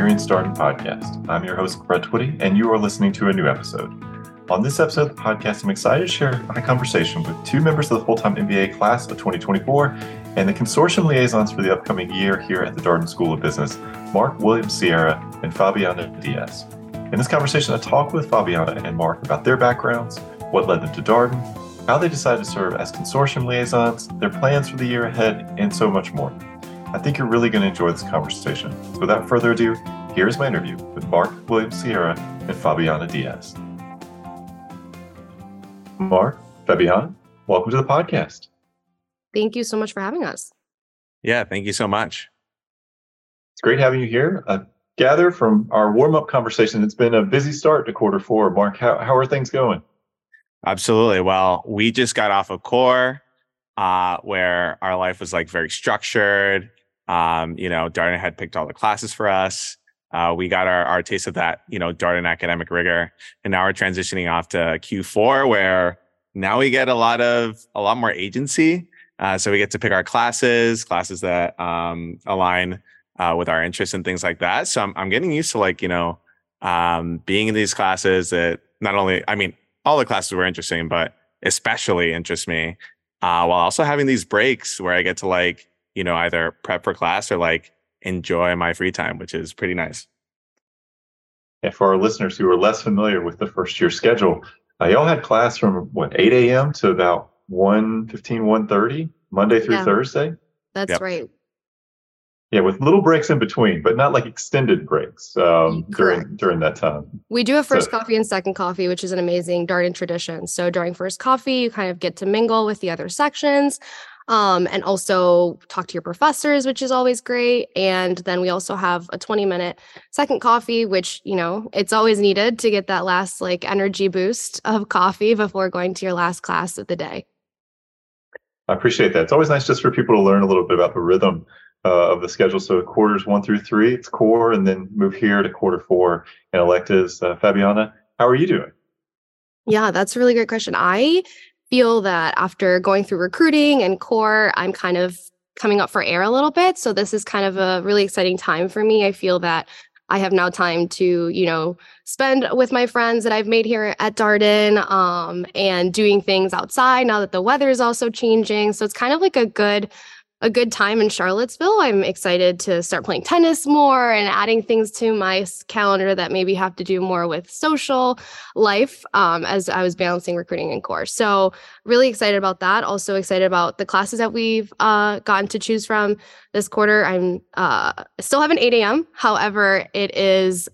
Experience Darden podcast. I'm your host, Brett Twitty, and you are listening to a new episode. On this episode of the podcast, I'm excited to share my conversation with two members of the full time MBA class of 2024 and the consortium liaisons for the upcoming year here at the Darden School of Business, Mark Williams Sierra and Fabiana Diaz. In this conversation, I talk with Fabiana and Mark about their backgrounds, what led them to Darden, how they decided to serve as consortium liaisons, their plans for the year ahead, and so much more. I think you're really going to enjoy this conversation. So without further ado, here's my interview with Mark Williams Sierra and Fabiana Diaz. Mark, Fabiana, welcome to the podcast. Thank you so much for having us. Yeah, thank you so much. It's great having you here. I gather from our warm up conversation, it's been a busy start to quarter four. Mark, how, how are things going? Absolutely. Well, we just got off of core uh, where our life was like very structured. Um, you know, Darden had picked all the classes for us. Uh, we got our, our taste of that, you know, Darden academic rigor. And now we're transitioning off to Q4 where now we get a lot of, a lot more agency. Uh, so we get to pick our classes, classes that um, align uh, with our interests and things like that. So I'm, I'm getting used to like, you know, um, being in these classes that not only, I mean, all the classes were interesting, but especially interest me. Uh, while also having these breaks where I get to like, you know, either prep for class or like enjoy my free time, which is pretty nice. And for our listeners who are less familiar with the first year schedule, uh, y'all had class from what 8 a.m. to about 1 15, 1 30, Monday through Yeah. Thursday. That's Yep. right. Yeah, with little breaks in between, but not like extended breaks um, during during that time. We do have first So- coffee and second coffee, which is an amazing Darden tradition. So during first coffee, you kind of get to mingle with the other sections um, and also talk to your professors, which is always great. And then we also have a 20 minute second coffee, which, you know, it's always needed to get that last like energy boost of coffee before going to your last class of the day. I appreciate that. It's always nice just for people to learn a little bit about the rhythm uh, of the schedule. So quarters one through three, it's core, and then move here to quarter four and electives. Uh, Fabiana, how are you doing? Yeah, that's a really great question. I feel that after going through recruiting and core, I'm kind of coming up for air a little bit. So this is kind of a really exciting time for me. I feel that I have now time to, you know, spend with my friends that I've made here at Darden um, and doing things outside now that the weather is also changing. So it's kind of like a good a good time in Charlottesville. I'm excited to start playing tennis more and adding things to my calendar that maybe have to do more with social life um, as I was balancing recruiting and core. So really excited about that. Also excited about the classes that we've uh, gotten to choose from this quarter. I'm uh, still have an 8 a.m. However, it is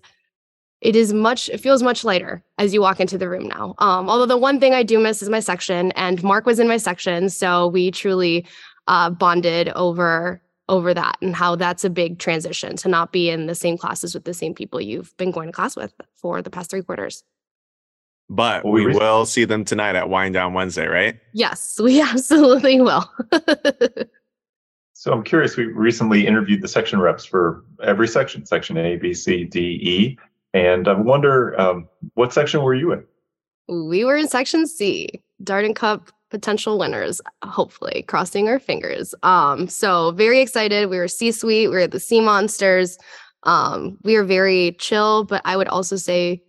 it is much it feels much lighter as you walk into the room now um, although the one thing i do miss is my section and mark was in my section so we truly uh, bonded over over that and how that's a big transition to not be in the same classes with the same people you've been going to class with for the past three quarters But we we will see them tonight at Wind Down Wednesday, right? yes we absolutely will So I'm curious. We recently interviewed the section reps for every section, section A, B, C, D, E, and I wonder um, what section were you in? we were in section c darden cup potential winners hopefully crossing our fingers. Um so very excited. We were c suite we were the sea monsters. Um we are very chill but i would also say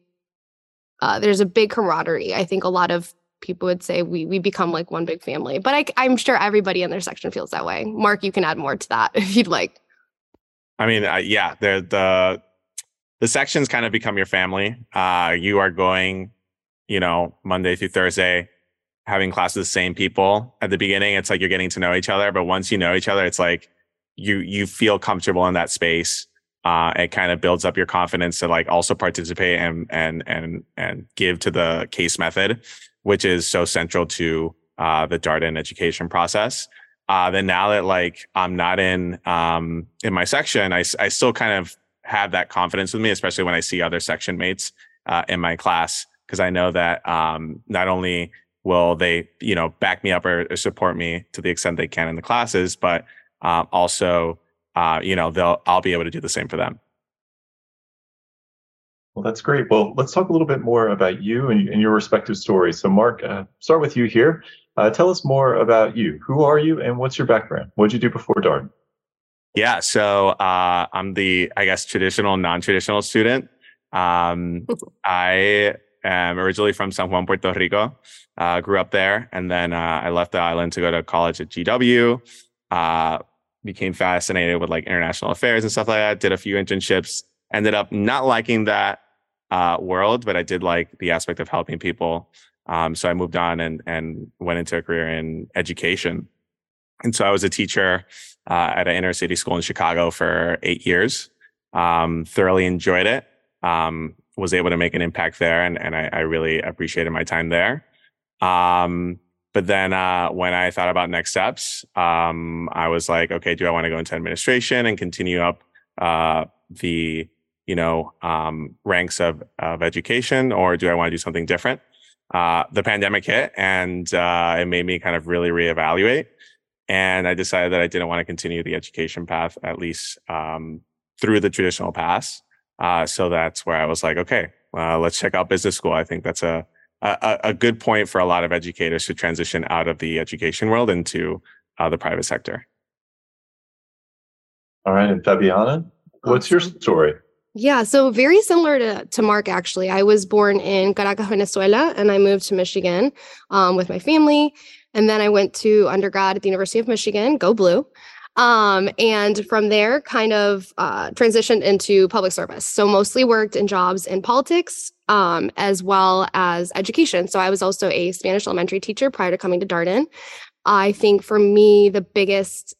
uh there's a big camaraderie. I think a lot of people would say we we become like one big family but I, i'm sure everybody in their section feels that way. Mark you can add more to that if you'd like. I mean, uh, yeah, the the the sections kind of become your family. Uh, you are going, you know, Monday through Thursday, having classes with the same people. At the beginning, it's like you're getting to know each other, but once you know each other, it's like you you feel comfortable in that space. Uh, it kind of builds up your confidence to like also participate and and and and give to the case method, which is so central to uh, the Darden education process uh, then now that like I'm not in um, in my section, I I still kind of have that confidence with me, especially when I see other section mates uh, in my class, because I know that um, not only will they you know back me up or, or support me to the extent they can in the classes, but um, also uh, you know they'll I'll be able to do the same for them. Well, that's great. Well, let's talk a little bit more about you and, and your respective stories. So, Mark, uh, start with you here. Uh, tell us more about you. Who are you and what's your background? What did you do before dart Yeah, so uh, I'm the, I guess, traditional, non-traditional student. Um, I am originally from San Juan, Puerto Rico. Uh, grew up there, and then uh, I left the island to go to college at GW. Uh, became fascinated with like international affairs and stuff like that. Did a few internships. Ended up not liking that uh, world, but I did like the aspect of helping people. Um, so I moved on and and went into a career in education. And so I was a teacher uh, at an inner city school in Chicago for eight years. Um, thoroughly enjoyed it. Um, was able to make an impact there, and and I, I really appreciated my time there. Um, but then uh, when I thought about next steps, um, I was like, okay, do I want to go into administration and continue up uh, the you know um, ranks of of education, or do I want to do something different? Uh, the pandemic hit, and uh, it made me kind of really reevaluate. And I decided that I didn't want to continue the education path, at least um, through the traditional path. Uh, so that's where I was like, okay, uh, let's check out business school. I think that's a, a, a good point for a lot of educators to transition out of the education world into uh, the private sector. All right, and Fabiana, what's your story? Yeah, so very similar to, to Mark, actually. I was born in Caracas, Venezuela, and I moved to Michigan um, with my family. And then I went to undergrad at the University of Michigan, go blue. Um, and from there, kind of uh, transitioned into public service. So mostly worked in jobs in politics um, as well as education. So I was also a Spanish elementary teacher prior to coming to Darden. I think for me, the biggest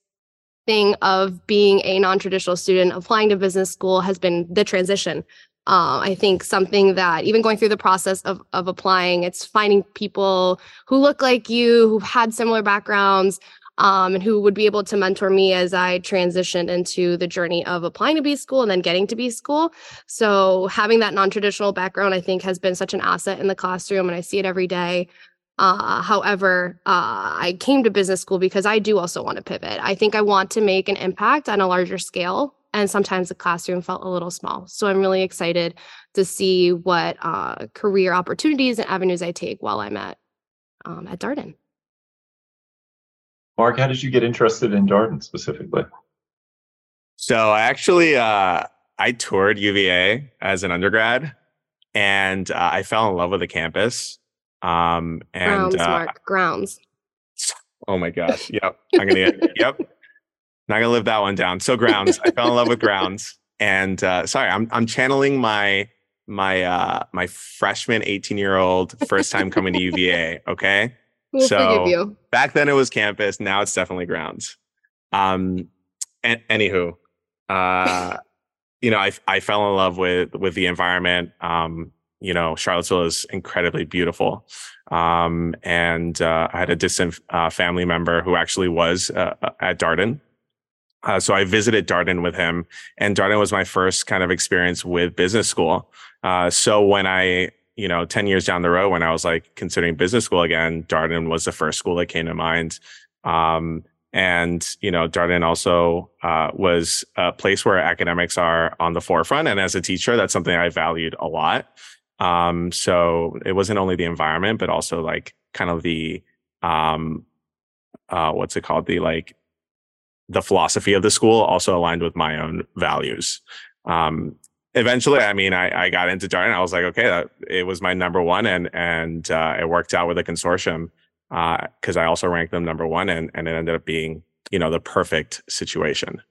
thing of being a non-traditional student applying to business school has been the transition uh, I think something that even going through the process of, of applying, it's finding people who look like you, who've had similar backgrounds, um, and who would be able to mentor me as I transitioned into the journey of applying to B school and then getting to B school. So having that non-traditional background, I think, has been such an asset in the classroom, and I see it every day. Uh, however, uh, I came to business school because I do also want to pivot. I think I want to make an impact on a larger scale and sometimes the classroom felt a little small. So I'm really excited to see what uh, career opportunities and avenues I take while I'm at um, at Darden. Mark, how did you get interested in Darden specifically? So I actually uh, I toured UVA as an undergrad, and uh, I fell in love with the campus. Um, and grounds, Mark, grounds. Oh my gosh! Yep, I'm gonna get. yep, not gonna live that one down. So grounds. I fell in love with grounds. And uh, sorry, I'm I'm channeling my my uh my freshman 18 year old first time coming to UVA. Okay. We'll so forgive you. back then it was campus. Now it's definitely grounds. Um, and, anywho, uh, you know, I I fell in love with with the environment. Um, you know, Charlottesville is incredibly beautiful. Um, and uh, I had a distant uh, family member who actually was uh, at Darden uh, so I visited Darden with him, and Darden was my first kind of experience with business school. Uh, so when I, you know, 10 years down the road, when I was like considering business school again, Darden was the first school that came to mind. Um, and, you know, Darden also uh, was a place where academics are on the forefront. And as a teacher, that's something I valued a lot. Um, so it wasn't only the environment, but also like kind of the, um, uh, what's it called? The like the philosophy of the school also aligned with my own values. Um, eventually, I mean, I, I got into Darden. I was like, okay, that, it was my number one, and and uh, it worked out with a consortium because uh, I also ranked them number one, and and it ended up being you know the perfect situation.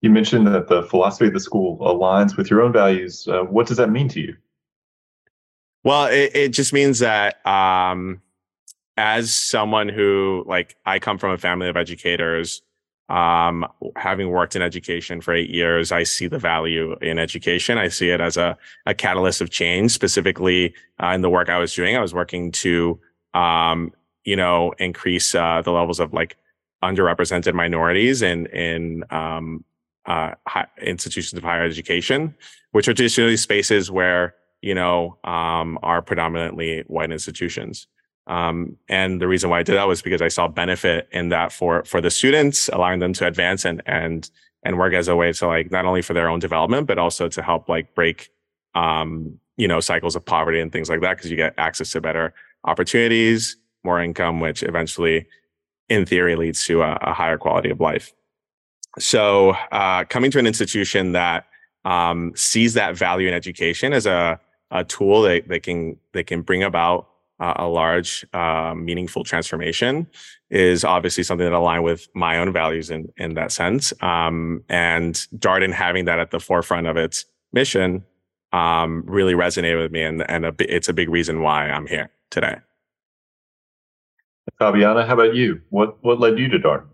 You mentioned that the philosophy of the school aligns with your own values. Uh, what does that mean to you? Well, it, it just means that um, as someone who like I come from a family of educators, um, having worked in education for eight years, I see the value in education. I see it as a, a catalyst of change, specifically uh, in the work I was doing. I was working to, um, you know, increase uh, the levels of like underrepresented minorities in in um, uh, institutions of higher education, which are traditionally spaces where you know um, are predominantly white institutions. Um, and the reason why I did that was because I saw benefit in that for for the students, allowing them to advance and and and work as a way to like not only for their own development, but also to help like break um, you know cycles of poverty and things like that because you get access to better opportunities, more income, which eventually, in theory, leads to a, a higher quality of life. so uh, coming to an institution that um, sees that value in education as a, a tool that, that can that can bring about uh, a large, uh, meaningful transformation is obviously something that align with my own values in in that sense. Um, and Darden having that at the forefront of its mission um, really resonated with me, and and a, it's a big reason why I'm here today. Fabiana, how about you? What what led you to Darden?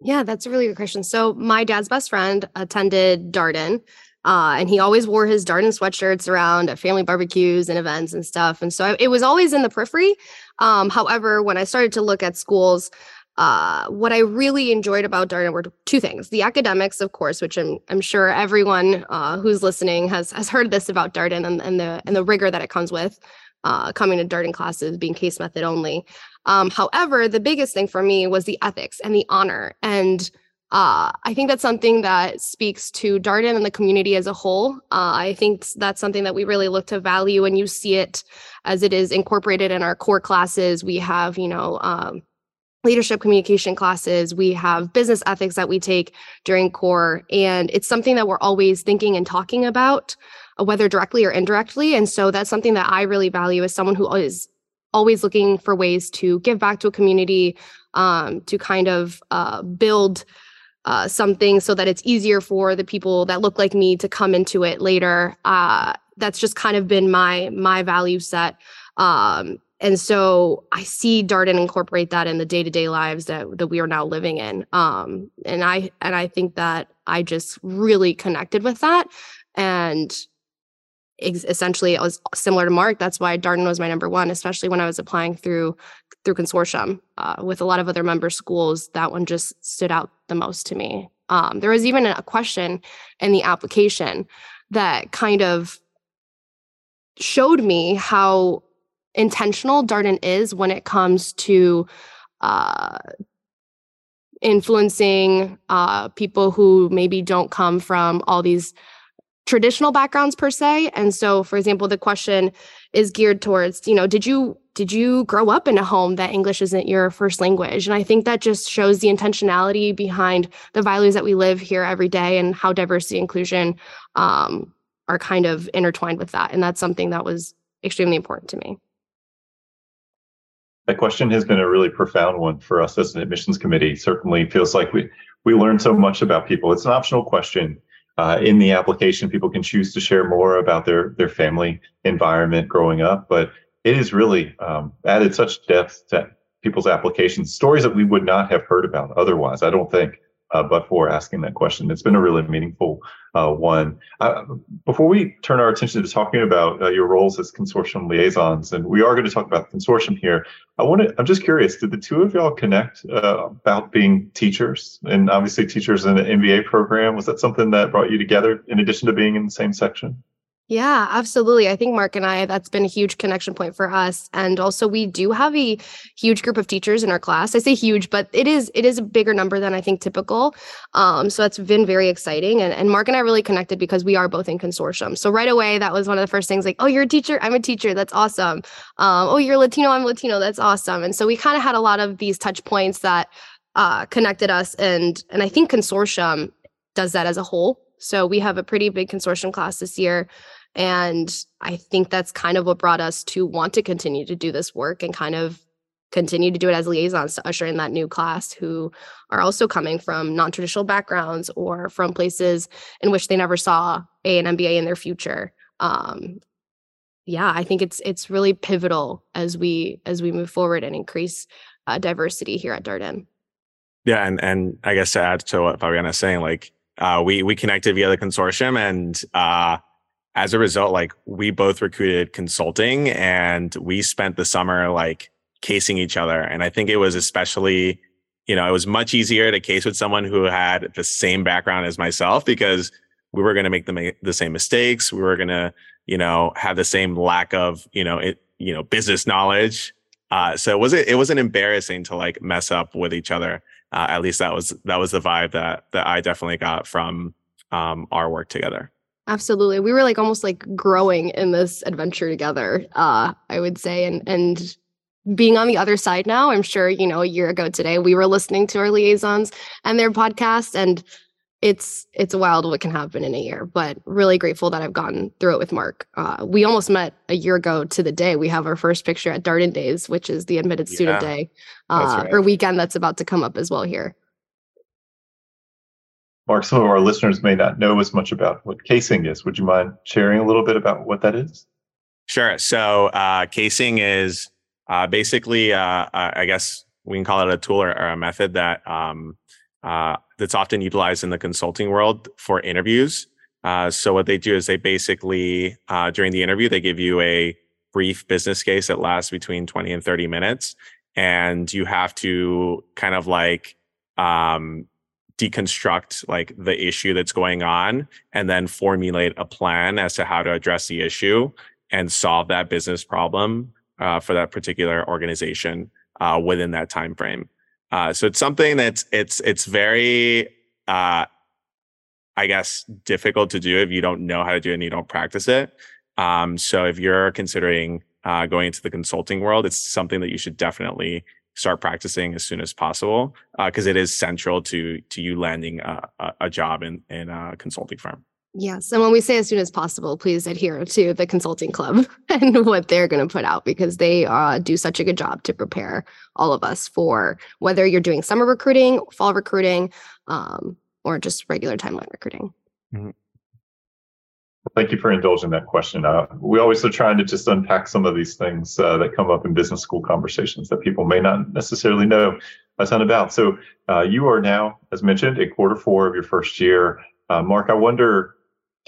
Yeah, that's a really good question. So my dad's best friend attended Darden. Uh, and he always wore his Darden sweatshirts around at family barbecues and events and stuff. And so I, it was always in the periphery. Um, however, when I started to look at schools, uh, what I really enjoyed about Darden were two things: the academics, of course, which I'm I'm sure everyone uh, who's listening has has heard this about Darden and, and the and the rigor that it comes with. Uh, coming to Darden classes being case method only. Um, however, the biggest thing for me was the ethics and the honor and uh, I think that's something that speaks to Darden and the community as a whole. Uh, I think that's something that we really look to value, and you see it as it is incorporated in our core classes. We have, you know, um, leadership communication classes, we have business ethics that we take during core, and it's something that we're always thinking and talking about, uh, whether directly or indirectly. And so that's something that I really value as someone who is always looking for ways to give back to a community, um, to kind of uh, build uh, something so that it's easier for the people that look like me to come into it later. Uh, that's just kind of been my my value set. Um, and so I see Darden incorporate that in the day to day lives that that we are now living in. Um, and I and I think that I just really connected with that. And essentially it was similar to mark that's why darden was my number one especially when i was applying through through consortium uh, with a lot of other member schools that one just stood out the most to me. Um, there was even a question in the application that kind of showed me how intentional darden is when it comes to uh, influencing uh, people who maybe don't come from all these traditional backgrounds per se. And so for example the question is geared towards you know did you did you grow up in a home that english isn't your first language? And i think that just shows the intentionality behind the values that we live here every day and how diversity inclusion um, are kind of intertwined with that. And that's something that was extremely important to me. That question has been a really profound one for us as an admissions committee. Certainly feels like we we learn so much about people. It's an optional question uh, in the application, people can choose to share more about their their family environment growing up, but it has really um, added such depth to people's applications, stories that we would not have heard about otherwise. I don't think uh, but for asking that question. It's been a really meaningful uh, one. Uh, before we turn our attention to talking about uh, your roles as consortium liaisons, and we are going to talk about the consortium here, I want to. I'm just curious. Did the two of y'all connect uh, about being teachers, and obviously teachers in an MBA program? Was that something that brought you together in addition to being in the same section? Yeah, absolutely. I think Mark and I, that's been a huge connection point for us. And also we do have a huge group of teachers in our class. I say huge, but it is it is a bigger number than I think typical. Um, so that's been very exciting. And, and Mark and I really connected because we are both in consortium. So right away, that was one of the first things like, oh, you're a teacher, I'm a teacher. That's awesome. Um, oh, you're Latino, I'm Latino. That's awesome. And so we kind of had a lot of these touch points that uh, connected us. And and I think consortium does that as a whole. So we have a pretty big consortium class this year. And I think that's kind of what brought us to want to continue to do this work and kind of continue to do it as liaisons to usher in that new class who are also coming from non-traditional backgrounds or from places in which they never saw a an MBA in their future. Um, yeah, I think it's it's really pivotal as we as we move forward and increase uh, diversity here at Darden. Yeah, and and I guess to add to what Fabiana is saying, like uh, we we connected via the consortium, and uh, as a result, like we both recruited consulting and we spent the summer like casing each other. And I think it was especially, you know, it was much easier to case with someone who had the same background as myself because we were going to make the, the same mistakes. We were going to, you know, have the same lack of, you know, it, you know, business knowledge. Uh, so it wasn't, it wasn't embarrassing to like mess up with each other. Uh, at least that was, that was the vibe that, that I definitely got from, um, our work together. Absolutely. We were like almost like growing in this adventure together, uh, I would say. And and being on the other side now, I'm sure, you know, a year ago today, we were listening to our liaisons and their podcast. And it's it's wild what can happen in a year but really grateful that i've gotten through it with mark uh, we almost met a year ago to the day we have our first picture at darden days which is the admitted student Yeah, day uh, right. or weekend that's about to come up as well here Mark, some of our listeners may not know as much about what casing is. Would you mind sharing a little bit about what that is? Sure. So uh, casing is uh, basically, uh, uh, I guess we can call it a tool or, or a method that um, uh, that's often utilized in the consulting world for interviews. Uh, so what they do is they basically during the interview they give you a brief business case that lasts between 20 and 30 minutes and you have to kind of like um, deconstruct like the issue that's going on and then formulate a plan as to how to address the issue and solve that business problem uh, for that particular organization uh, within that time frame. Uh, so it's something that's it's it's very uh, I guess difficult to do if you don't know how to do it and you don't practice it. Um, so if you're considering uh, going into the consulting world, it's something that you should definitely start practicing as soon as possible because it is central to to you landing a, a, job in in a consulting firm. yes and when we say as soon as possible please adhere to the consulting club and what they're going to put out because they uh, do such a good job to prepare all of us for whether you're doing summer recruiting fall recruiting um, or just regular timeline recruiting Thank you for indulging that question. Uh, we always are trying to just unpack some of these things uh, that come up in business school conversations that people may not necessarily know a ton about. So uh, you are now, as mentioned, in quarter four of your first year. Uh, Mark, I wonder,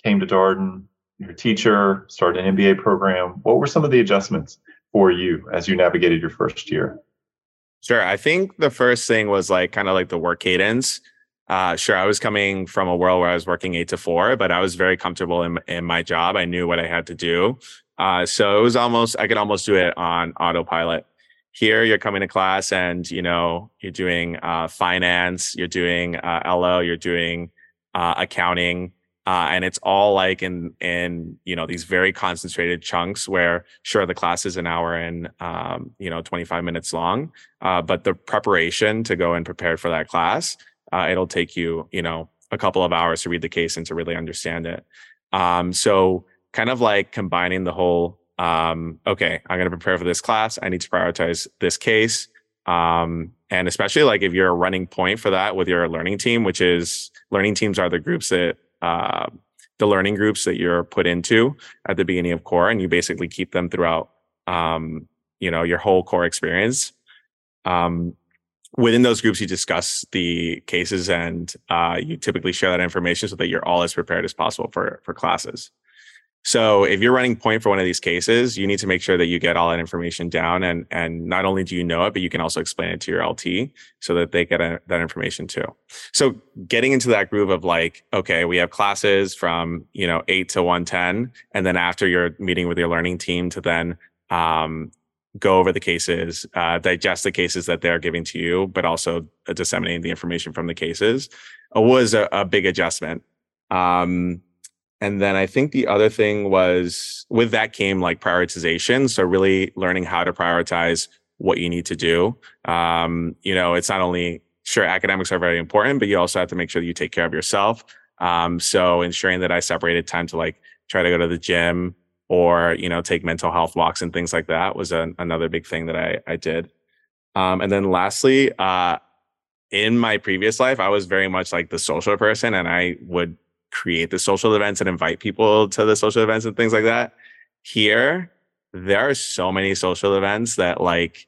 came to Darden, your teacher, started an MBA program. What were some of the adjustments for you as you navigated your first year? Sure. I think the first thing was like kind of like the work cadence. Uh, sure, I was coming from a world where I was working eight to four, but I was very comfortable in, in my job. I knew what I had to do. Uh, so it was almost, I could almost do it on autopilot. Here, you're coming to class and, you know, you're doing uh, finance, you're doing uh, LO, you're doing uh, accounting. Uh, and it's all like in in you know these very concentrated chunks where sure the class is an hour and um, you know 25 minutes long but the preparation to go and prepare for that class uh, it'll take you you know a couple of hours to read the case and to really understand it. Um, so kind of like combining the whole um, okay i'm going to prepare for this class. I need to prioritize this case. Um, and especially like if you're a running point for that with your learning team which is learning teams are the groups that uh, the learning groups that you're put into at the beginning of core and you basically keep them throughout um, you know your whole core experience. Um, within those groups you discuss the cases and uh, you typically share that information so that you're all as prepared as possible for for classes. So if you're running point for one of these cases you need to make sure that you get all that information down and and not only do you know it but you can also explain it to your lt so that they get a, that information too. So getting into that groove of like okay we have classes from you know 8 to 110 and then after you're meeting with your learning team to then um, go over the cases uh, digest the cases that they're giving to you but also uh, disseminating the information from the cases uh, was a, a big adjustment. Um, and then i think the other thing was with that came like prioritization so really learning how to prioritize what you need to do. Um, you know it's not only sure academics are very important but you also have to make sure that you take care of yourself. Um, so ensuring that i separated time to like try to go to the gym or you know take mental health walks and things like that was an, another big thing that i i did. Um, and then lastly uh, in my previous life i was very much like the social person and i would create the social events and invite people to the social events and things like that. Here there are so many social events that like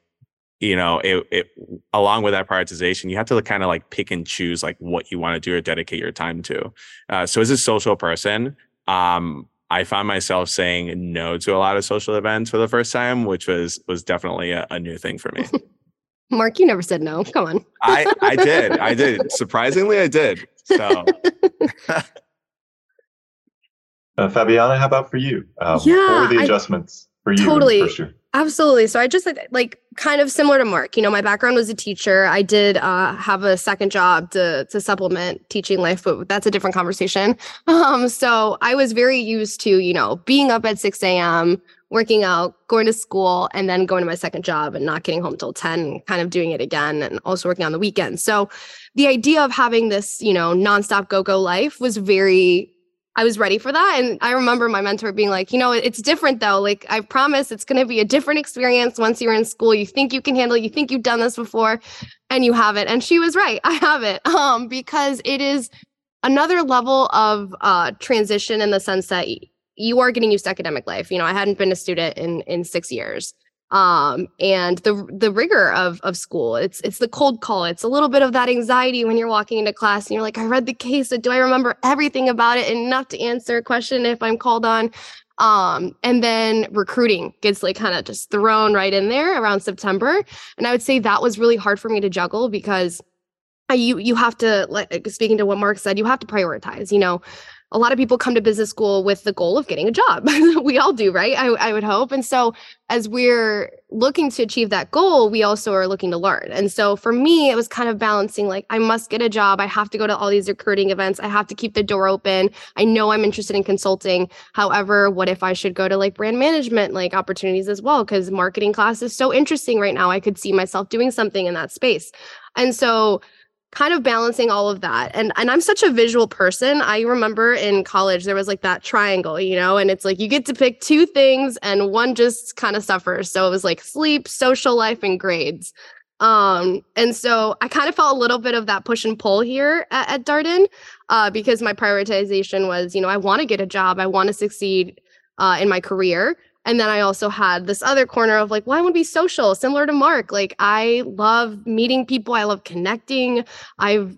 you know it, it along with that prioritization you have to kind of like pick and choose like what you want to do or dedicate your time to. Uh, so as a social person um i found myself saying no to a lot of social events for the first time which was was definitely a, a new thing for me mark you never said no come on i i did i did surprisingly i did so Uh, Fabiana, how about for you? Um, what Yeah, were the I- adjustments for you Totally. in the first year? Absolutely. So I just like, kind of similar to Mark. You know, my background was a teacher. I did uh, have a second job to to supplement teaching life, but that's a different conversation. Um, so I was very used to, you know, being up at 6 a.m., working out, going to school, and then going to my second job and not getting home till 10, kind of doing it again and also working on the weekends. So the idea of having this, you know, nonstop go-go life was very I was ready for that. And I remember my mentor being like, you know, it's different though. Like, I promise it's going to be a different experience once you're in school. You think you can handle it, you think you've done this before, and you have it. And she was right. I have it um, because it is another level of uh, transition in the sense that you are getting used to academic life. You know, I hadn't been a student in in six years um, and the the rigor of of school. It's it's the cold call. It's a little bit of that anxiety when you're walking into class and you're like, I read the case, but do I remember everything about it enough to answer a question if I'm called on? Um, and then recruiting gets like kind of just thrown right in there around September. And I would say that was really hard for me to juggle because you you have to like speaking to what Mark said, you have to prioritize. You know, a lot of people come to business school with the goal of getting a job. we all do, right? I, I, would hope. And so, as we're looking to achieve that goal, we also are looking to learn. And so, for me, it was kind of balancing like, I must get a job. I have to go to all these recruiting events. I have to keep the door open. I know I'm interested in consulting. However, what if I should go to like brand management, like opportunities as well? Because marketing class is so interesting right now. I could see myself doing something in that space. And so, kind of balancing all of that. And and I'm such a visual person. I remember in college there was like that triangle you know and it's like you get to pick two things and one just kind of suffers. So it was like sleep social life and grades. Um and so I kind of felt a little bit of that push and pull here at, at Darden uh because my prioritization was you know I want to get a job. I want to succeed uh in my career and then I also had this other corner of like, well, I want to be social, similar to Mark. Like, I love meeting people, I love connecting. I've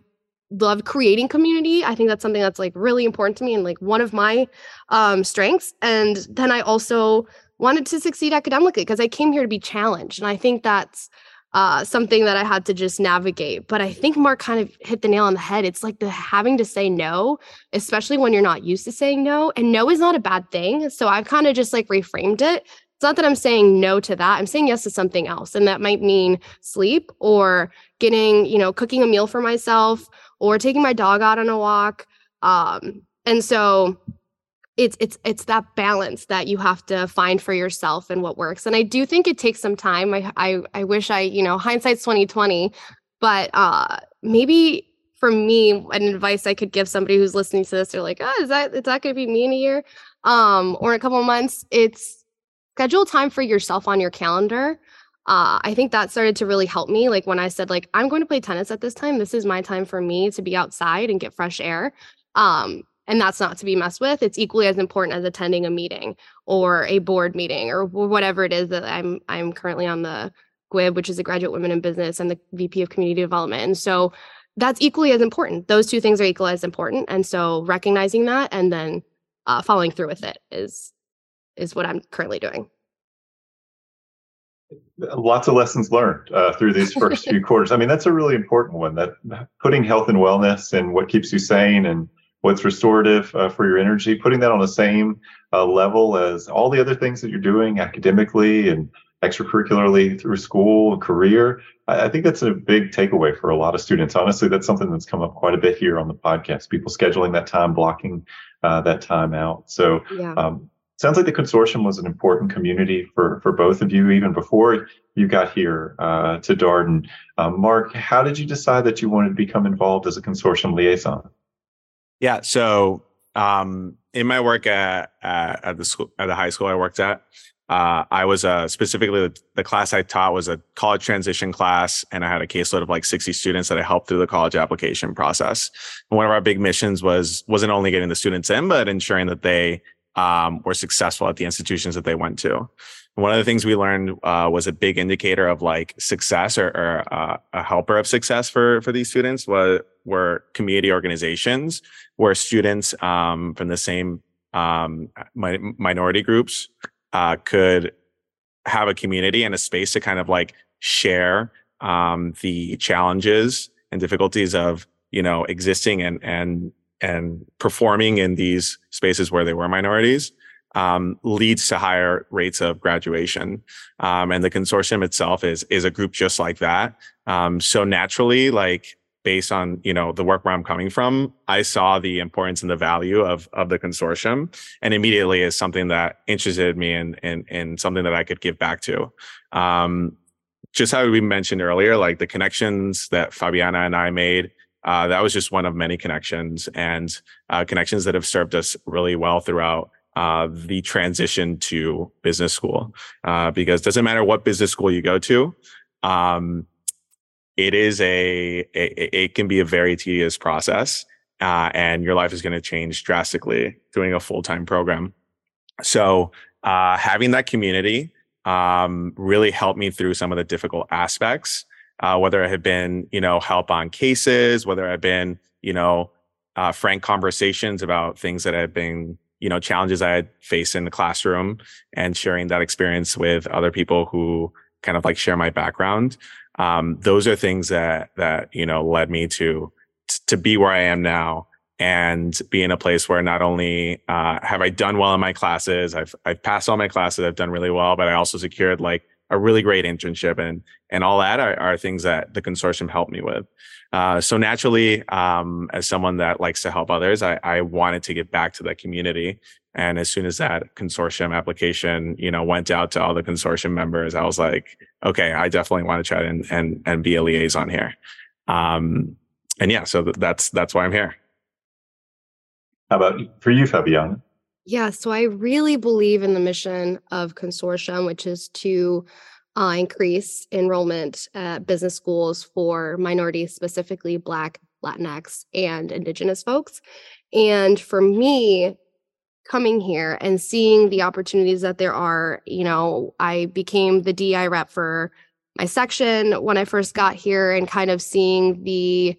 loved creating community. I think that's something that's like really important to me and like one of my um, strengths. And then I also wanted to succeed academically because I came here to be challenged. And I think that's uh, something that I had to just navigate. But I think Mark kind of hit the nail on the head. It's like the having to say no, especially when you're not used to saying no. And no is not a bad thing. So I've kind of just like reframed it. It's not that I'm saying no to that. I'm saying yes to something else. And that might mean sleep or getting, you know, cooking a meal for myself or taking my dog out on a walk. Um, and so it's it's it's that balance that you have to find for yourself and what works and i do think it takes some time i i, I wish i you know hindsight's 2020 but uh maybe for me an advice i could give somebody who's listening to this they're like oh is that is that going to be me in a year um or in a couple of months it's schedule time for yourself on your calendar uh, I think that started to really help me. Like when I said, like, I'm going to play tennis at this time. This is my time for me to be outside and get fresh air. Um, and that's not to be messed with it's equally as important as attending a meeting or a board meeting or whatever it is that i'm i'm currently on the gwib which is the graduate women in business and the vp of community development. And so that's equally as important. Those two things are equally as important. And so recognizing that and then uh, following through with it is is what i'm currently doing. Lots of lessons learned uh, through these first few quarters. I mean that's a really important one that putting health and wellness and what keeps you sane and what's restorative uh, for your energy, putting that on the same uh, level as all the other things that you're doing academically and extracurricularly through school and career. I, I think that's a big takeaway for a lot of students. Honestly, that's something that's come up quite a bit here on the podcast. People scheduling that time, blocking uh, that time out. So, yeah. um, sounds like the consortium was an important community for for both of you even before you got here uh, to Darden. Um, Mark, how did you decide that you wanted to become involved as a consortium liaison? Yeah. So um, in my work at, at, the school at the high school I worked at, uh, I was uh, specifically the, the, class I taught was a college transition class, and I had a caseload of like 60 students that I helped through the college application process. And one of our big missions was wasn't only getting the students in, but ensuring that they um, were successful at the institutions that they went to. One of the things we learned uh, was a big indicator of like success or, or uh, a helper of success for for these students was were community organizations where students um, from the same um, mi- minority groups uh, could have a community and a space to kind of like share um, the challenges and difficulties of you know existing and and and performing in these spaces where they were minorities um, leads to higher rates of graduation. Um, and the consortium itself is is a group just like that. Um, so naturally, like based on you know the work where I'm coming from, I saw the importance and the value of of the consortium, and immediately is something that interested me and and and something that I could give back to. Um, just how we mentioned earlier, like the connections that Fabiana and I made, uh, that was just one of many connections and uh, connections that have served us really well throughout uh, the transition to business school. Uh, because doesn't matter what business school you go to, um, it is a, a, it can be a very tedious process uh, and your life is going to change drastically doing a full-time program so uh, having that community um, really helped me through some of the difficult aspects uh, whether it had been you know help on cases whether it had been you know uh, frank conversations about things that had been you know challenges i had faced in the classroom and sharing that experience with other people who kind of like share my background. Um, those are things that that you know led me to to be where I am now and be in a place where not only uh, have I done well in my classes, I've I've passed all my classes, I've done really well, but I also secured like a really great internship and and all that are, are things that the consortium helped me with. Uh, so naturally, um, as someone that likes to help others, I, I wanted to give back to the community. And as soon as that consortium application, you know, went out to all the consortium members, I was like, okay, I definitely want to try and and and be a liaison here. Um, and yeah, so that's that's why I'm here. How about for you, Fabiana? Yeah, so I really believe in the mission of consortium, which is to uh, increase enrollment at business schools for minorities, specifically Black, Latinx, and Indigenous folks. And for me, coming here and seeing the opportunities that there are, you know, I became the DI rep for my section when I first got here and kind of seeing the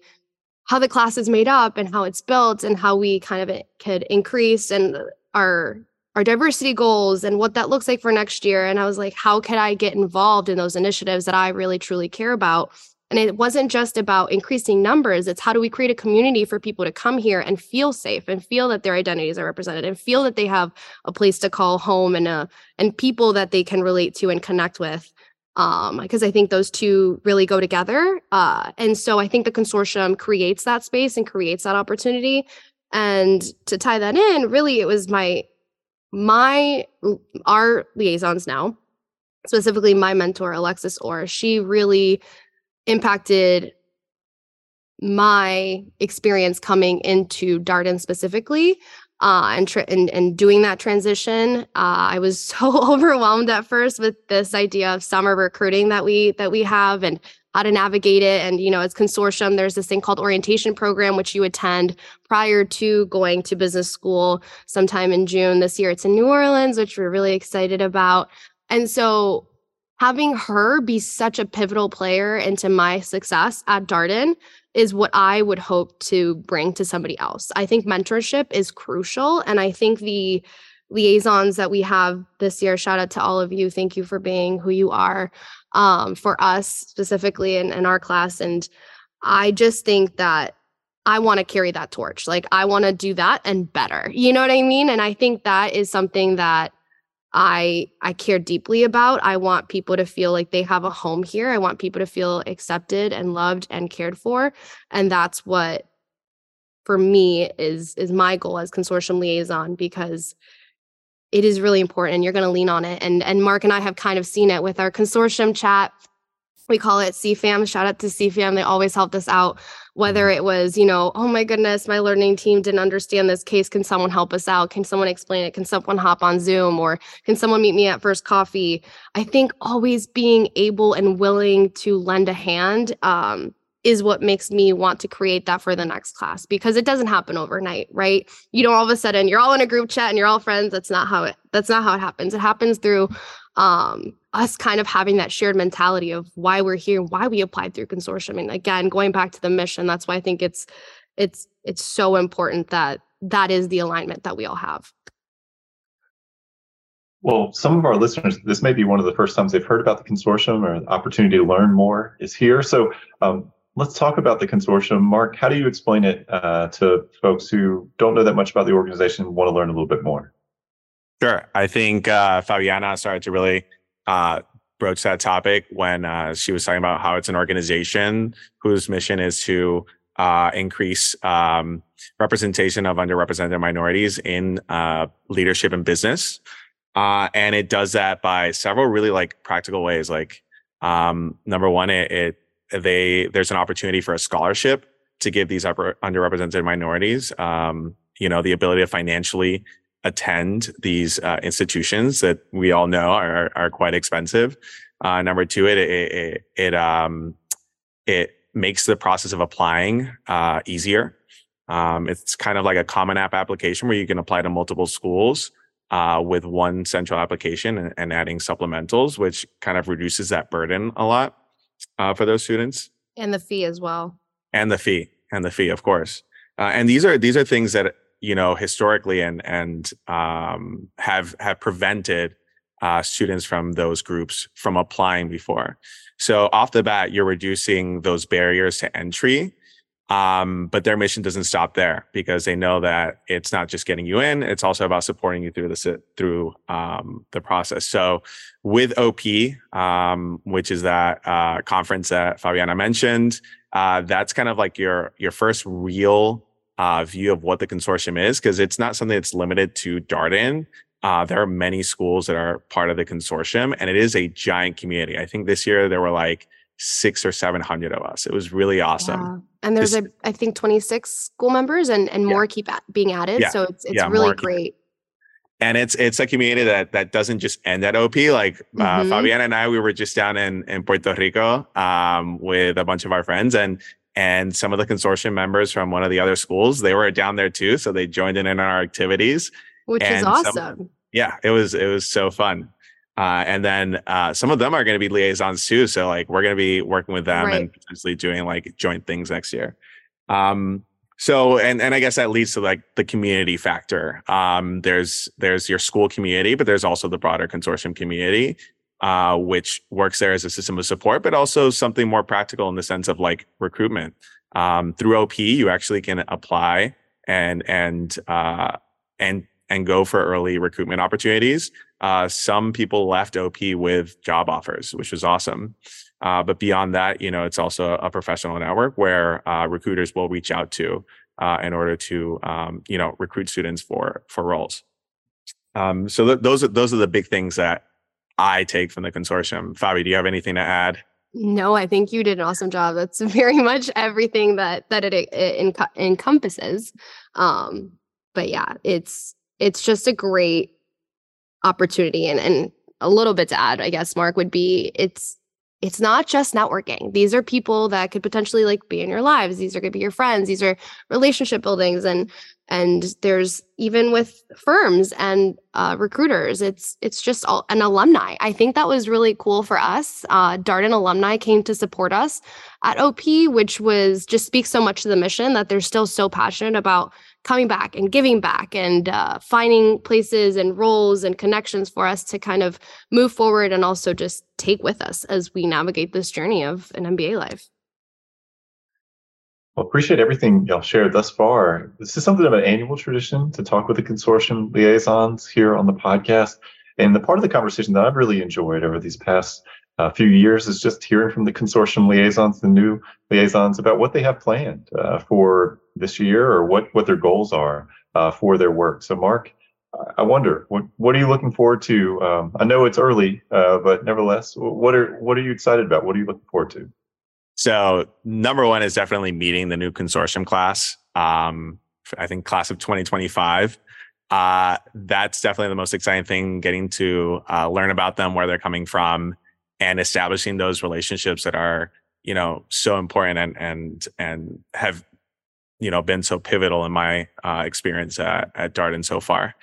how the class is made up and how it's built and how we kind of could increase and our our diversity goals and what that looks like for next year and i was like how can i get involved in those initiatives that i really truly care about and it wasn't just about increasing numbers it's how do we create a community for people to come here and feel safe and feel that their identities are represented and feel that they have a place to call home and a and people that they can relate to and connect with um, because I think those two really go together. Uh, and so I think the consortium creates that space and creates that opportunity. And to tie that in, really, it was my my our liaisons now, specifically my mentor Alexis Orr. She really impacted my experience coming into Darden specifically uh, and, tra- and and doing that transition. Uh, I was so overwhelmed at first with this idea of summer recruiting that we that we have and how to navigate it. And you know, as consortium, there's this thing called orientation program which you attend prior to going to business school sometime in June this year. It's in New Orleans, which we're really excited about. And so having her be such a pivotal player into my success at Darden is what I would hope to bring to somebody else. I think mentorship is crucial. And I think the liaisons that we have this year, shout out to all of you. Thank you for being who you are um, for us specifically in, in our class. And I just think that I want to carry that torch. Like I want to do that and better. You know what I mean? And I think that is something that I I care deeply about. I want people to feel like they have a home here. I want people to feel accepted and loved and cared for. And that's what for me is is my goal as consortium liaison because it is really important and you're going to lean on it. And and Mark and I have kind of seen it with our consortium chat. We call it CFAM. Shout out to CFAM. They always helped us out whether mm-hmm. it was, you know, oh my goodness, my learning team didn't understand this case. Can someone help us out? Can someone explain it? Can someone hop on Zoom or can someone meet me at first coffee? I think always being able and willing to lend a hand um, is what makes me want to create that for the next class because it doesn't happen overnight, right? You don't all of a sudden you're all in a group chat and you're all friends. That's not how it that's not how it happens. It happens through um, us kind of having that shared mentality of why we're here and why we applied through consortium. And again, going back to the mission, that's why I think it's it's it's so important that that is the alignment that we all have. Well, some of our listeners, this may be one of the first times they've heard about the consortium or the opportunity to learn more is here. So um, let's talk about the consortium. Mark, how do you explain it uh, to folks who don't know that much about the organization want to learn a little bit more? Sure. I think uh, Fabiana started to really uh, broach that topic when uh, she was talking about how it's an organization whose mission is to uh, increase um, representation of underrepresented minorities in uh, leadership and business. Uh, and it does that by several really like practical ways. Like um, number one, it, it they there's an opportunity for a scholarship to give these upper, underrepresented minorities, um, you know, the ability to financially attend these uh, institutions that we all know are are quite expensive. Uh, number two, it it it, it um it makes the process of applying uh, easier. Um, it's kind of like a common app application where you can apply to multiple schools uh, with one central application and, and, adding supplementals, which kind of reduces that burden a lot uh, for those students. And the fee as well. And the fee, and the fee, of course. Uh, and these are these are things that you know historically and and um, have have prevented uh, students from those groups from applying before. So off the bat, you're reducing those barriers to entry. Um, but their mission doesn't stop there because they know that it's not just getting you in; it's also about supporting you through the through um, the process. So, with OP, um, which is that uh, conference that Fabiana mentioned, uh, that's kind of like your your first real uh, view of what the consortium is because it's not something that's limited to Darden. Uh, there are many schools that are part of the consortium, and it is a giant community. I think this year there were like six or seven hundred of us. It was really awesome. Yeah. And there's this, a, I think, 26 school members, and and yeah. more keep at, being added. Yeah. So it's it's really great. And it's it's a community that that doesn't just end at OP. Like uh, mm-hmm. Fabiana and I, we were just down in in Puerto Rico um, with a bunch of our friends, and and some of the consortium members from one of the other schools they were down there too so they joined in in our activities which and is awesome. Some, yeah, it was it was so fun. Uh, and then uh, some of them are going to be liaisons too. So like we're going to be working with them right. and potentially doing like joint things next year. Um, so and and I guess that leads to like the community factor. Um, there's there's your school community, but there's also the broader consortium community, uh, which works there as a system of support, but also something more practical in the sense of like recruitment. Um, through OP, you actually can apply and and uh, and and go for early recruitment opportunities. Uh, some people left OP with job offers, which was awesome. Uh, but beyond that, you know, it's also a professional network where uh, recruiters will reach out to uh, in order to, um, you know, recruit students for for roles. Um, so th- those are those are the big things that I take from the consortium. Fabi, do you have anything to add? No, I think you did an awesome job. That's very much everything that that it, it encompasses. Um, but yeah, it's it's just a great opportunity and and a little bit to add i guess mark would be it's it's not just networking. These are people that could potentially like be in your lives. These are going to be your friends. These are relationship buildings and and there's even with firms and uh, recruiters it's it's just all, an alumni. I think that was really cool for us. Uh, darden alumni came to support us at op which was just speaks so much to the mission that they're still so passionate about coming back and giving back and uh, finding places and roles and connections for us to kind of move forward and also just take with us as we navigate this journey of an MBA life. Well, appreciate everything y'all shared thus far. This is something of an annual tradition to talk with the consortium liaisons here on the podcast. And the part of the conversation that I've really enjoyed over these past a few years is just hearing from the consortium liaisons, the new liaisons, about what they have planned uh, for this year or what what their goals are uh, for their work. So, Mark, I wonder what what are you looking forward to? Um, I know it's early, uh, but nevertheless, what are what are you excited about? What are you looking forward to? So, number one is definitely meeting the new consortium class. Um, I think class of 2025. Uh, that's definitely the most exciting thing. Getting to uh, learn about them, where they're coming from and establishing those relationships that are you know so important and and and have you know been so pivotal in my uh, experience at, at Darden so far.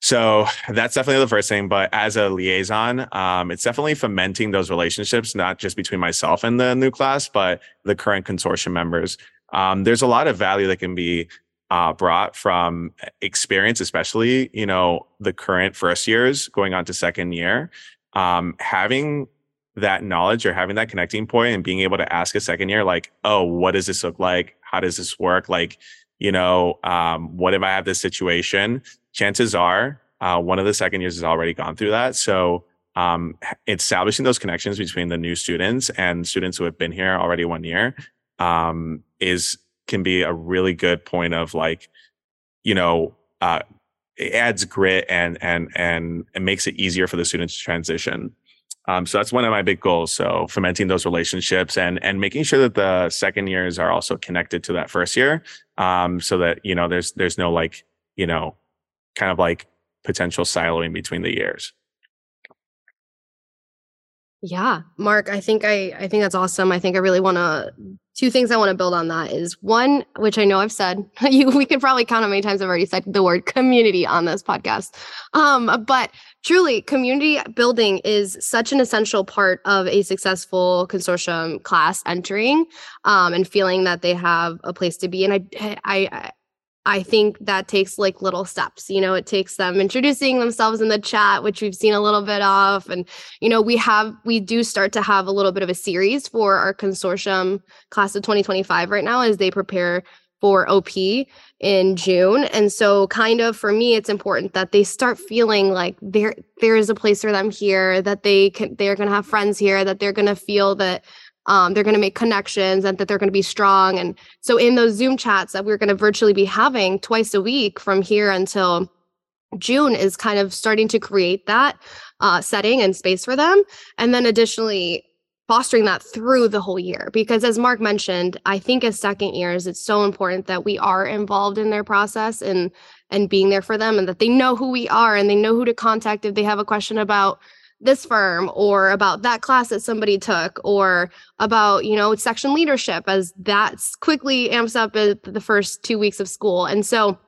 So that's definitely the first thing. But as a liaison, um, it's definitely fomenting those relationships, not just between myself and the new class, but the current consortium members. Um, there's a lot of value that can be uh, brought from experience, especially you know the current first years going on to second year. Um, having that knowledge or having that connecting point and being able to ask a second year, like, oh, what does this look like? How does this work? Like, you know, um, what if I have this situation? Chances are uh, one of the second years has already gone through that. So um, establishing those connections between the new students and students who have been here already one year um, is can be a really good point of like, you know, uh, it adds grit and and and it makes it easier for the students to transition. Um, so that's one of my big goals. So fomenting those relationships and and making sure that the second years are also connected to that first year, um, so that you know there's there's no like you know kind of like potential siloing between the years. Yeah, Mark, I think I I think that's awesome. I think I really want to two things I want to build on that is one, which I know I've said, you we could probably count how many times I've already said the word community on this podcast. Um, but truly, community building is such an essential part of a successful consortium class entering um, and feeling that they have a place to be. And I I I think that takes like little steps. You know, it takes them introducing themselves in the chat, which we've seen a little bit of. And, you know, we have, we do start to have a little bit of a series for our consortium class of 2025 right now as they prepare for OP in June. And so kind of for me it's important that they start feeling like there there is a place for them here that they can they're going to have friends here that they're going to feel that um, they're going to make connections and that they're going to be strong. And so, in those Zoom chats that we're going to virtually be having twice a week from here until June, is kind of starting to create that uh, setting and space for them. And then, additionally, fostering that through the whole year. Because as mark mentioned i think as second years it's so important that we are involved in their process and and being there for them and that they know who we are and they know who to contact if they have a question about this firm or about that class that somebody took or about you know section leadership as that's quickly amps up the first two weeks of school. And so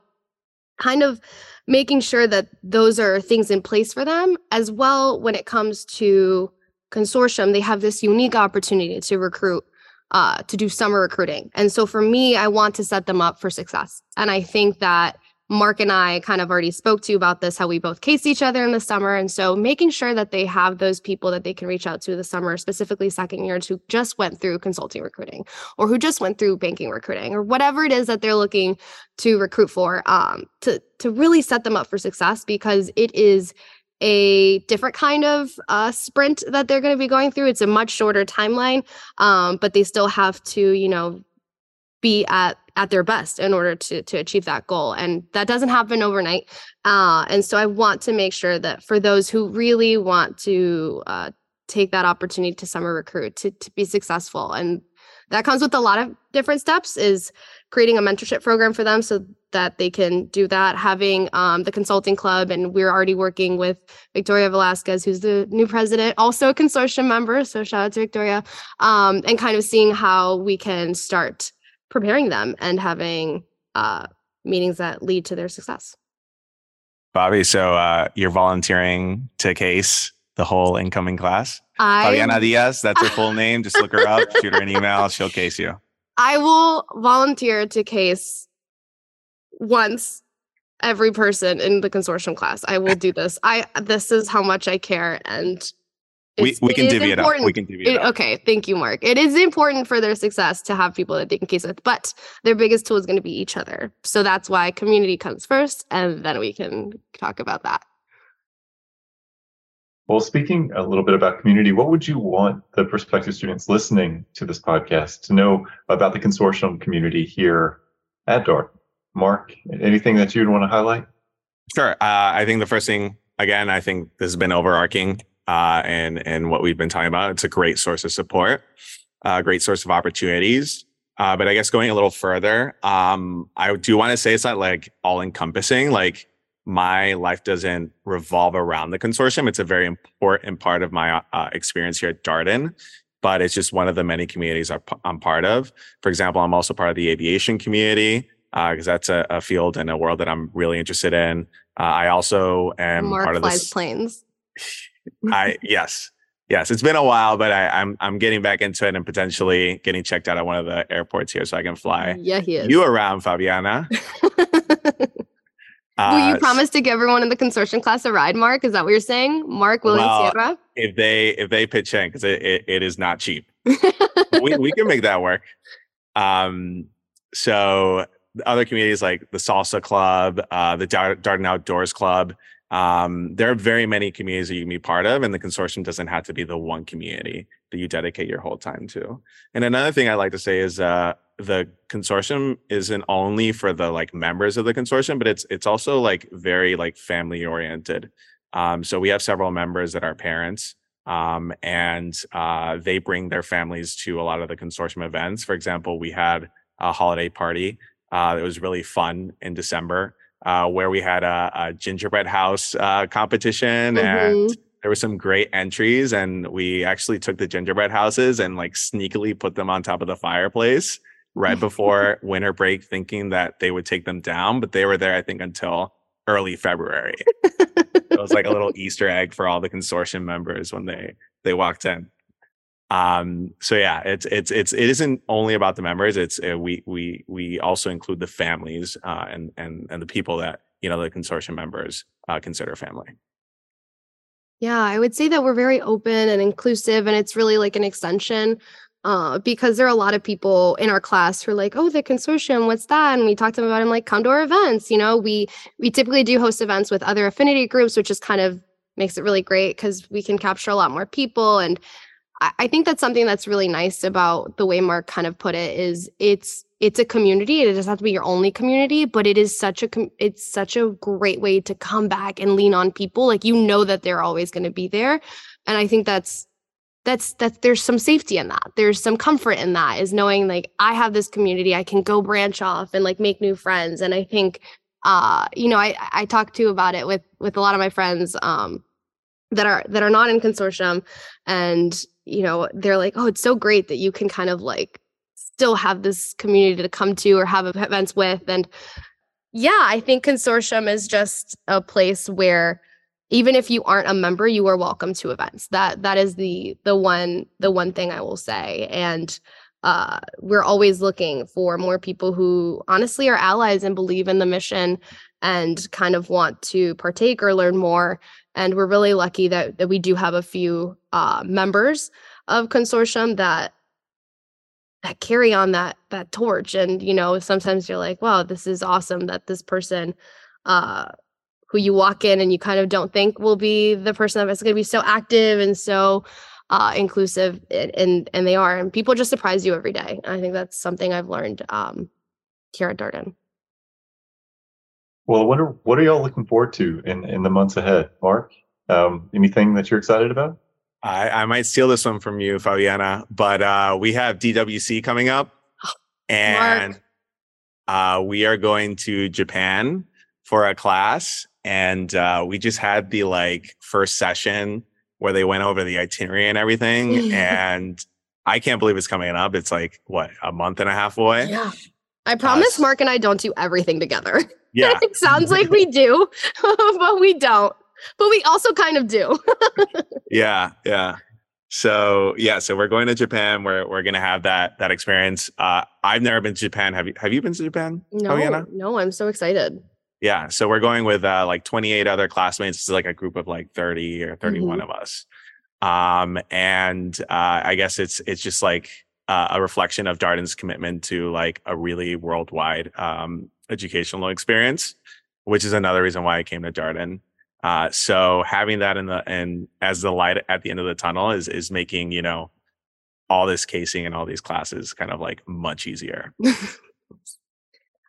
kind of making sure that those are things in place for them as well when it comes to consortium they have this unique opportunity to recruit uh, to do summer recruiting and so for me i want to set them up for success and i think that Mark and I kind of already spoke to you about this, how we both case each other in the summer. And so making sure that they have those people that they can reach out to the summer, specifically second years who just went through consulting recruiting or who just went through banking recruiting or whatever it is that they're looking to recruit for, um, to, to really set them up for success because it is a different kind of uh, sprint that they're going to be going through. It's a much shorter timeline, um, but they still have to, you know, be at at their best in order to to achieve that goal and that doesn't happen overnight uh, and so i want to make sure that for those who really want to uh, take that opportunity to summer recruit to, to be successful and that comes with a lot of different steps is creating a mentorship program for them so that they can do that having um, the consulting club and we're already working with victoria velasquez who's the new president also a consortium member so shout out to victoria um, and kind of seeing how we can start preparing them and having uh, meetings that lead to their success. Fabi, so uh, you're volunteering to case the whole incoming class? I, Fabiana Diaz, that's her full name. Just look her up, shoot her an email, she'll case you. I will volunteer to case once every person in the consortium class. I will do this. I this is how much I care and we, we can divvy it up. We can divvy it, it up. Okay, thank you, Mark. It is important for their success to have people that they can case with, but their biggest tool is going to be each other. So that's why community comes first, and then we can talk about that. Well, speaking a little bit about community, what would you want the prospective students listening to this podcast to know about the consortium community here at Dart? Mark, anything that you'd want to highlight? Sure. Uh, I think the first thing, again, I think this has been overarching uh, and and what we've been talking about. It's a great source of support, a uh, great source of opportunities. Uh, but I guess going a little further, um, I do want to say it's not like all encompassing. Like my life doesn't revolve around the consortium. It's a very important part of my uh, experience here at Darden, but it's just one of the many communities I'm part of. For example, I'm also part of the aviation community because uh, that's a, a, field and a world that I'm really interested in. Uh, I also am Mark part of this. planes. I yes. Yes, it's been a while, but I, am I'm, I'm getting back into it and potentially getting checked out at one of the airports here so I can fly yeah, he is. you around, Fabiana. uh, will you promise to give everyone in the consortium class a ride, Mark? Is that what you're saying? Mark William well, Sierra? If they if they pitch in, because it, it, it is not cheap. we, we can make that work. Um, so other communities like the Salsa Club, uh, the Darden Outdoors Club, um, there are very many communities that you can be part of, and the consortium doesn't have to be the one community that you dedicate your whole time to. And another thing I like to say is uh, the consortium isn't only for the like members of the consortium, but it's it's also like very like family oriented. Um, so we have several members that are parents, um, and uh, they bring their families to a lot of the consortium events. For example, we had a holiday party uh, that was really fun in December, uh, where we had a, a gingerbread house uh, competition, mm-hmm. and there were some great entries. And we actually took the gingerbread houses and like sneakily put them on top of the fireplace right before winter break, thinking that they would take them down, but they were there, I think, until early February. it was like a little Easter egg for all the consortium members when they they walked in. Um, so yeah, it's it's it's it isn't only about the members. It's uh, we we we also include the families uh, and and and the people that you know the consortium members uh, consider family. Yeah, I would say that we're very open and inclusive, and it's really like an extension uh, because there are a lot of people in our class who are like, "Oh, the consortium, what's that?" And we talk to them about, it, like, come to our events. You know, we we typically do host events with other affinity groups, which is kind of makes it really great because we can capture a lot more people. And I, I think that's something that's really nice about the way Mark kind of put it is it's it's a community. It doesn't have to be your only community, but it is such a com- it's such a great way to come back and lean on people. Like you know that they're always going to be there, and I think that's that's that there's some safety in that. There's some comfort in that is knowing like i have this community i can go branch off and like make new friends. And i think uh you know i i talk to about it with with a lot of my friends um that are that are not in consortium. And you know they're like oh it's so great that you can kind of like still have this community to come to or have events with. And yeah i think consortium is just a place where even if you aren't a member you are welcome to events. That that is the the one the one thing i will say. And uh, we're always looking for more people who honestly are allies and believe in the mission and kind of want to partake or learn more. And we're really lucky that, that we do have a few uh, members of consortium that that carry on that that torch. And you know sometimes you're like wow this is awesome that this person uh who you walk in and you kind of don't think will be the person that's going to be so active and so uh, inclusive and, and, and they are and people just surprise you every day. I think that's something i've learned um, here at darden. Well what are what are y'all looking forward to in in the months ahead? Mark um, anything that you're excited about? I, I might steal this one from you, Fabiana, but uh, we have DWC coming up, and uh, we are going to Japan for a class, and uh, we just had the like first session where they went over the itinerary and everything and i can't believe it's coming up. It's like what a month and a half away? Yeah. I promise uh, mark and i don't do everything together. Yeah. It sounds like we do but we don't. But we also kind of do. Yeah yeah. So yeah so we're going to japan. We're, we're gonna have that that experience. Uh i've never been to japan. Have you have you been to japan no no i'm so excited yeah. So we're going with uh, like 28 other classmates. It's like a group of like 30 or 31 mm-hmm. of us. Um, and uh, I guess it's it's just like uh, a reflection of Darden's commitment to like a really worldwide um, educational experience, which is another reason why I came to Darden. Uh, so having that in the and as the light at the end of the tunnel is is making you know all this casing and all these classes kind of like much easier.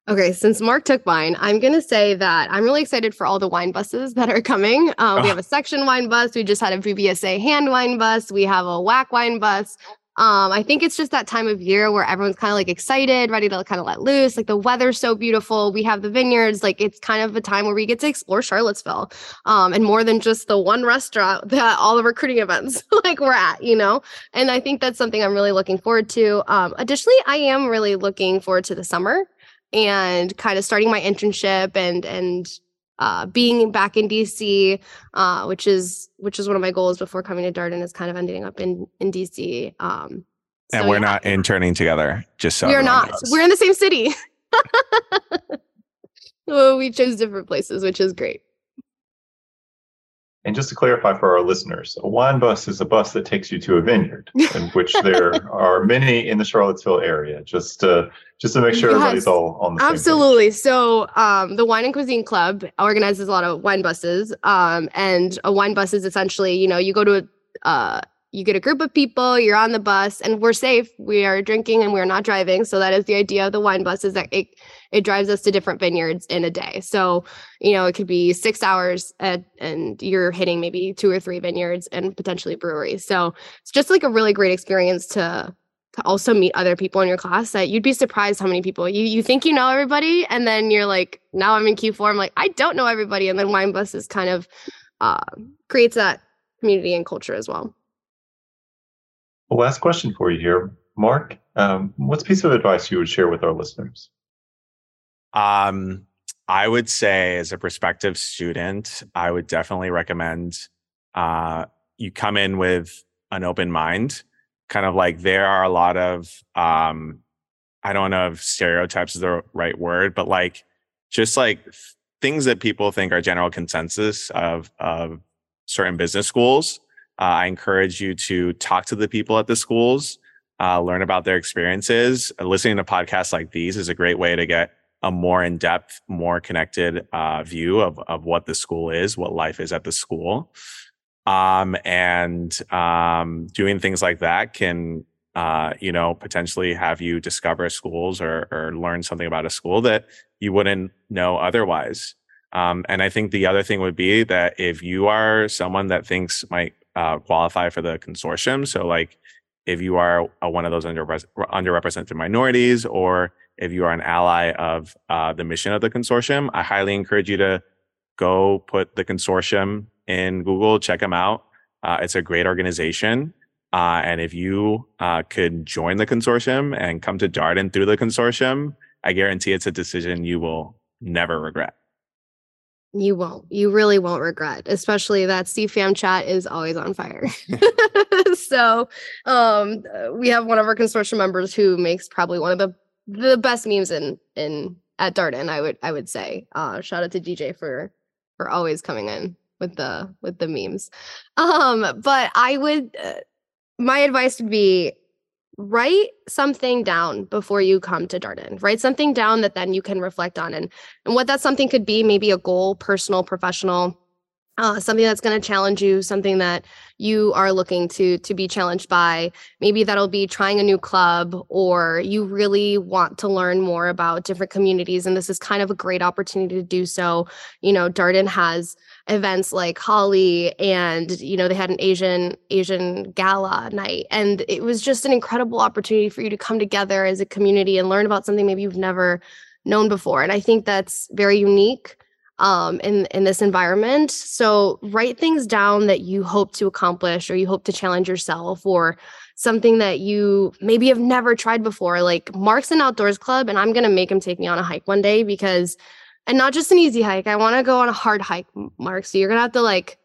Okay, since Mark took mine, I'm going to say that I'm really excited for all the wine buses that are coming. Um, oh. We have a section wine bus. We just had a VBSA hand wine bus. We have a whack wine bus. Um, I think it's just that time of year where everyone's kind of like excited, ready to kind of let loose. Like the weather's so beautiful. We have the vineyards. Like it's kind of a time where we get to explore Charlottesville, um, and more than just the one restaurant that all the recruiting events like we're at, you know. And I think that's something I'm really looking forward to. Um, additionally, I am really looking forward to the summer and kind of starting my internship and and uh, being back in DC, uh, which is which is one of my goals before coming to Darden, is kind of ending up in in DC. Um, so and we're yeah. not interning together, just so we're not. Knows. We're in the same city. well, we chose different places, which is great. And just to clarify for our listeners, a wine bus is a bus that takes you to a vineyard, in which there are many in the Charlottesville area. Just to just to make sure yes, everybody's all on the absolutely. So, um, the Wine and Cuisine Club organizes a lot of wine buses, um, and a wine bus is essentially, you know, you go to a, uh, you get a group of people, you're on the bus, and we're safe. We are drinking and we're not driving. So that is the idea of the wine bus is that it it drives us to different vineyards in a day. So, you know, it could be six hours at, and you're hitting maybe two or three vineyards and potentially breweries. So it's just like a really great experience to to also meet other people in your class that you'd be surprised how many people you you think you know everybody and then you're like now I'm in Q4 I'm like I don't know everybody and then wine bus is kind of uh, creates that community and culture as well. Well, last question for you here, Mark. Um, what's a piece of advice you would share with our listeners? Um, I would say, as a prospective student, I would definitely recommend uh, you come in with an open mind. Kind of like there are a lot of, um, I don't know if stereotypes is the right word, but like just like things that people think are general consensus of of certain business schools uh, I encourage you to talk to the people at the schools, uh, learn about their experiences. Uh, listening to podcasts like these is a great way to get a more in depth, more connected uh, view of, of what the school is, what life is at the school. Um, and um, doing things like that can, uh, you know, potentially have you discover schools or, or learn something about a school that you wouldn't know otherwise. Um, and I think the other thing would be that if you are someone that thinks might uh, qualify for the consortium. So, like, if you are a, one of those underrepresented minorities, or if you are an ally of uh, the mission of the consortium, I highly encourage you to go put the consortium in Google, check them out. Uh, it's a great organization. Uh, and if you uh, could join the consortium and come to Darden through the consortium, I guarantee it's a decision you will never regret. You won't. You really won't regret, especially that CFAM chat is always on fire. so, um, uh, we have one of our consortium members who makes probably one of the the best memes in in at Darden. I would I would say. Uh, shout out to DJ for for always coming in with the with the memes. Um, but I would. Uh, my advice would be write something down before you come to Darden. Write something down that then you can reflect on. And, and what that something could be maybe a goal, personal, professional, uh, something that's going to challenge you, something that you are looking to to be challenged by. Maybe that'll be trying a new club, or you really want to learn more about different communities, and this is kind of a great opportunity to do so. You know, Darden has events like Holi and you know they had an Asian Asian gala night. And it was just an incredible opportunity for you to come together as a community and learn about something maybe you've never known before. And I think that's very unique um, in in this environment. So write things down that you hope to accomplish or you hope to challenge yourself or something that you maybe have never tried before. Like Mark's an outdoors club and I'm to make him take me on a hike one day because and not just an easy hike. I want to go on a hard hike, Mark. So you're gonna have to like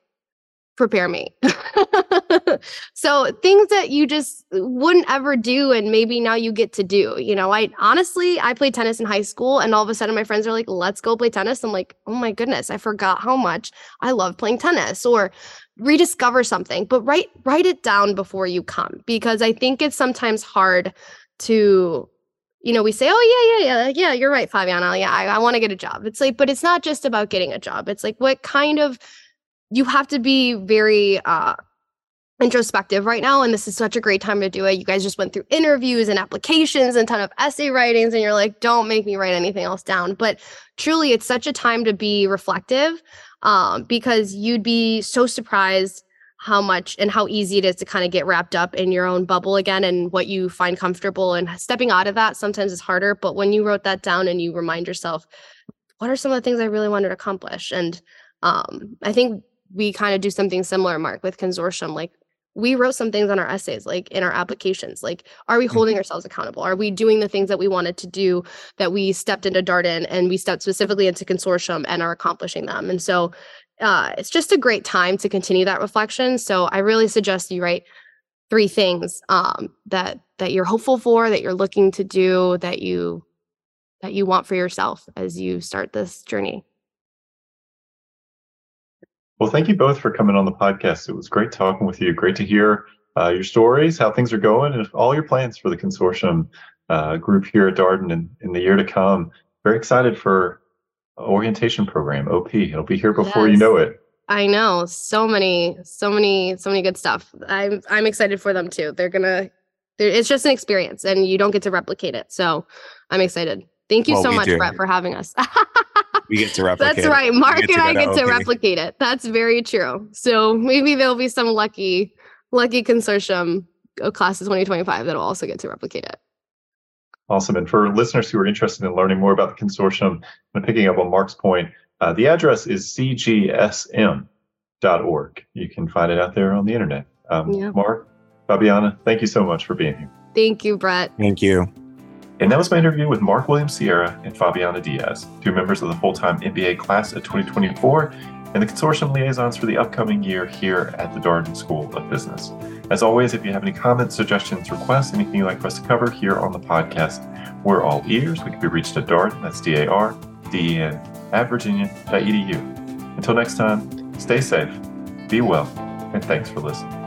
prepare me. so things that you just uh, wouldn't ever do and maybe now you get to do. You know, I honestly I played tennis in high school and all of a sudden my friends are like, "Let's go play tennis." I'm like, "Oh my goodness, I forgot how much I love playing tennis." Or rediscover something, but write write it down before you come because I think it's sometimes hard to you know, we say, oh, yeah, yeah, yeah, yeah, you're right, Fabiana. Yeah, I, I want to get a job. It's like, but it's not just about getting a job. It's like, what kind of, you have to be very uh, introspective right now. And this is such a great time to do it. You guys just went through interviews and applications and ton of essay writings, and you're like, don't make me write anything else down. But truly, it's such a time to be reflective um, because you'd be so surprised how much and how easy it is to kind of get wrapped up in your own bubble again and what you find comfortable and stepping out of that sometimes is harder but when you wrote that down and you remind yourself what are some of the things i really wanted to accomplish? and um, i think we kind of do something similar mark with consortium like we wrote some things on our essays like in our applications like are we holding mm-hmm. ourselves accountable? Are we doing the things that we wanted to do that we stepped into darden and we stepped specifically into consortium and are accomplishing them? And so uh, it's just a great time to continue that reflection. So I really suggest you write three things um, that that you're hopeful for, that you're looking to do, that you that you want for yourself as you start this journey. Well, thank you both for coming on the podcast. It was great talking with you. Great to hear uh, your stories, how things are going, and all your plans for the consortium uh, group here at Darden in, in the year to come. Very excited for orientation program, OP. It'll be here before yes. you know it. I know so many, so many, so many good stuff. I'm I'm excited for them too. They're gonna. They're, it's just an experience, and you don't get to replicate it. So I'm excited. Thank you Well, so much, do. Brett, for having us. We get to replicate. That's it. right. Mark and I get to OP. replicate it. That's very true. So maybe there'll be some lucky, lucky consortium uh, of class of 2025 that'll also get to replicate it. Awesome. And for listeners who are interested in learning more about the consortium and picking up on Mark's point, uh, the address is cgsm.org. You can find it out there on the internet. Um, Yeah. Mark, Fabiana, thank you so much for being here. Thank you, Brett. Thank you. And that was my interview with Mark Williams Sierra and Fabiana Diaz, two members of the full time MBA class of 2024 and the consortium liaisons for the upcoming year here at the Darden School of Business. As always, if you have any comments, suggestions, requests, anything you'd like for us to cover here on the podcast, we're all ears. We can be reached at Darden, that's D A R D E N, at virginia.edu. Until next time, stay safe, be well, and thanks for listening.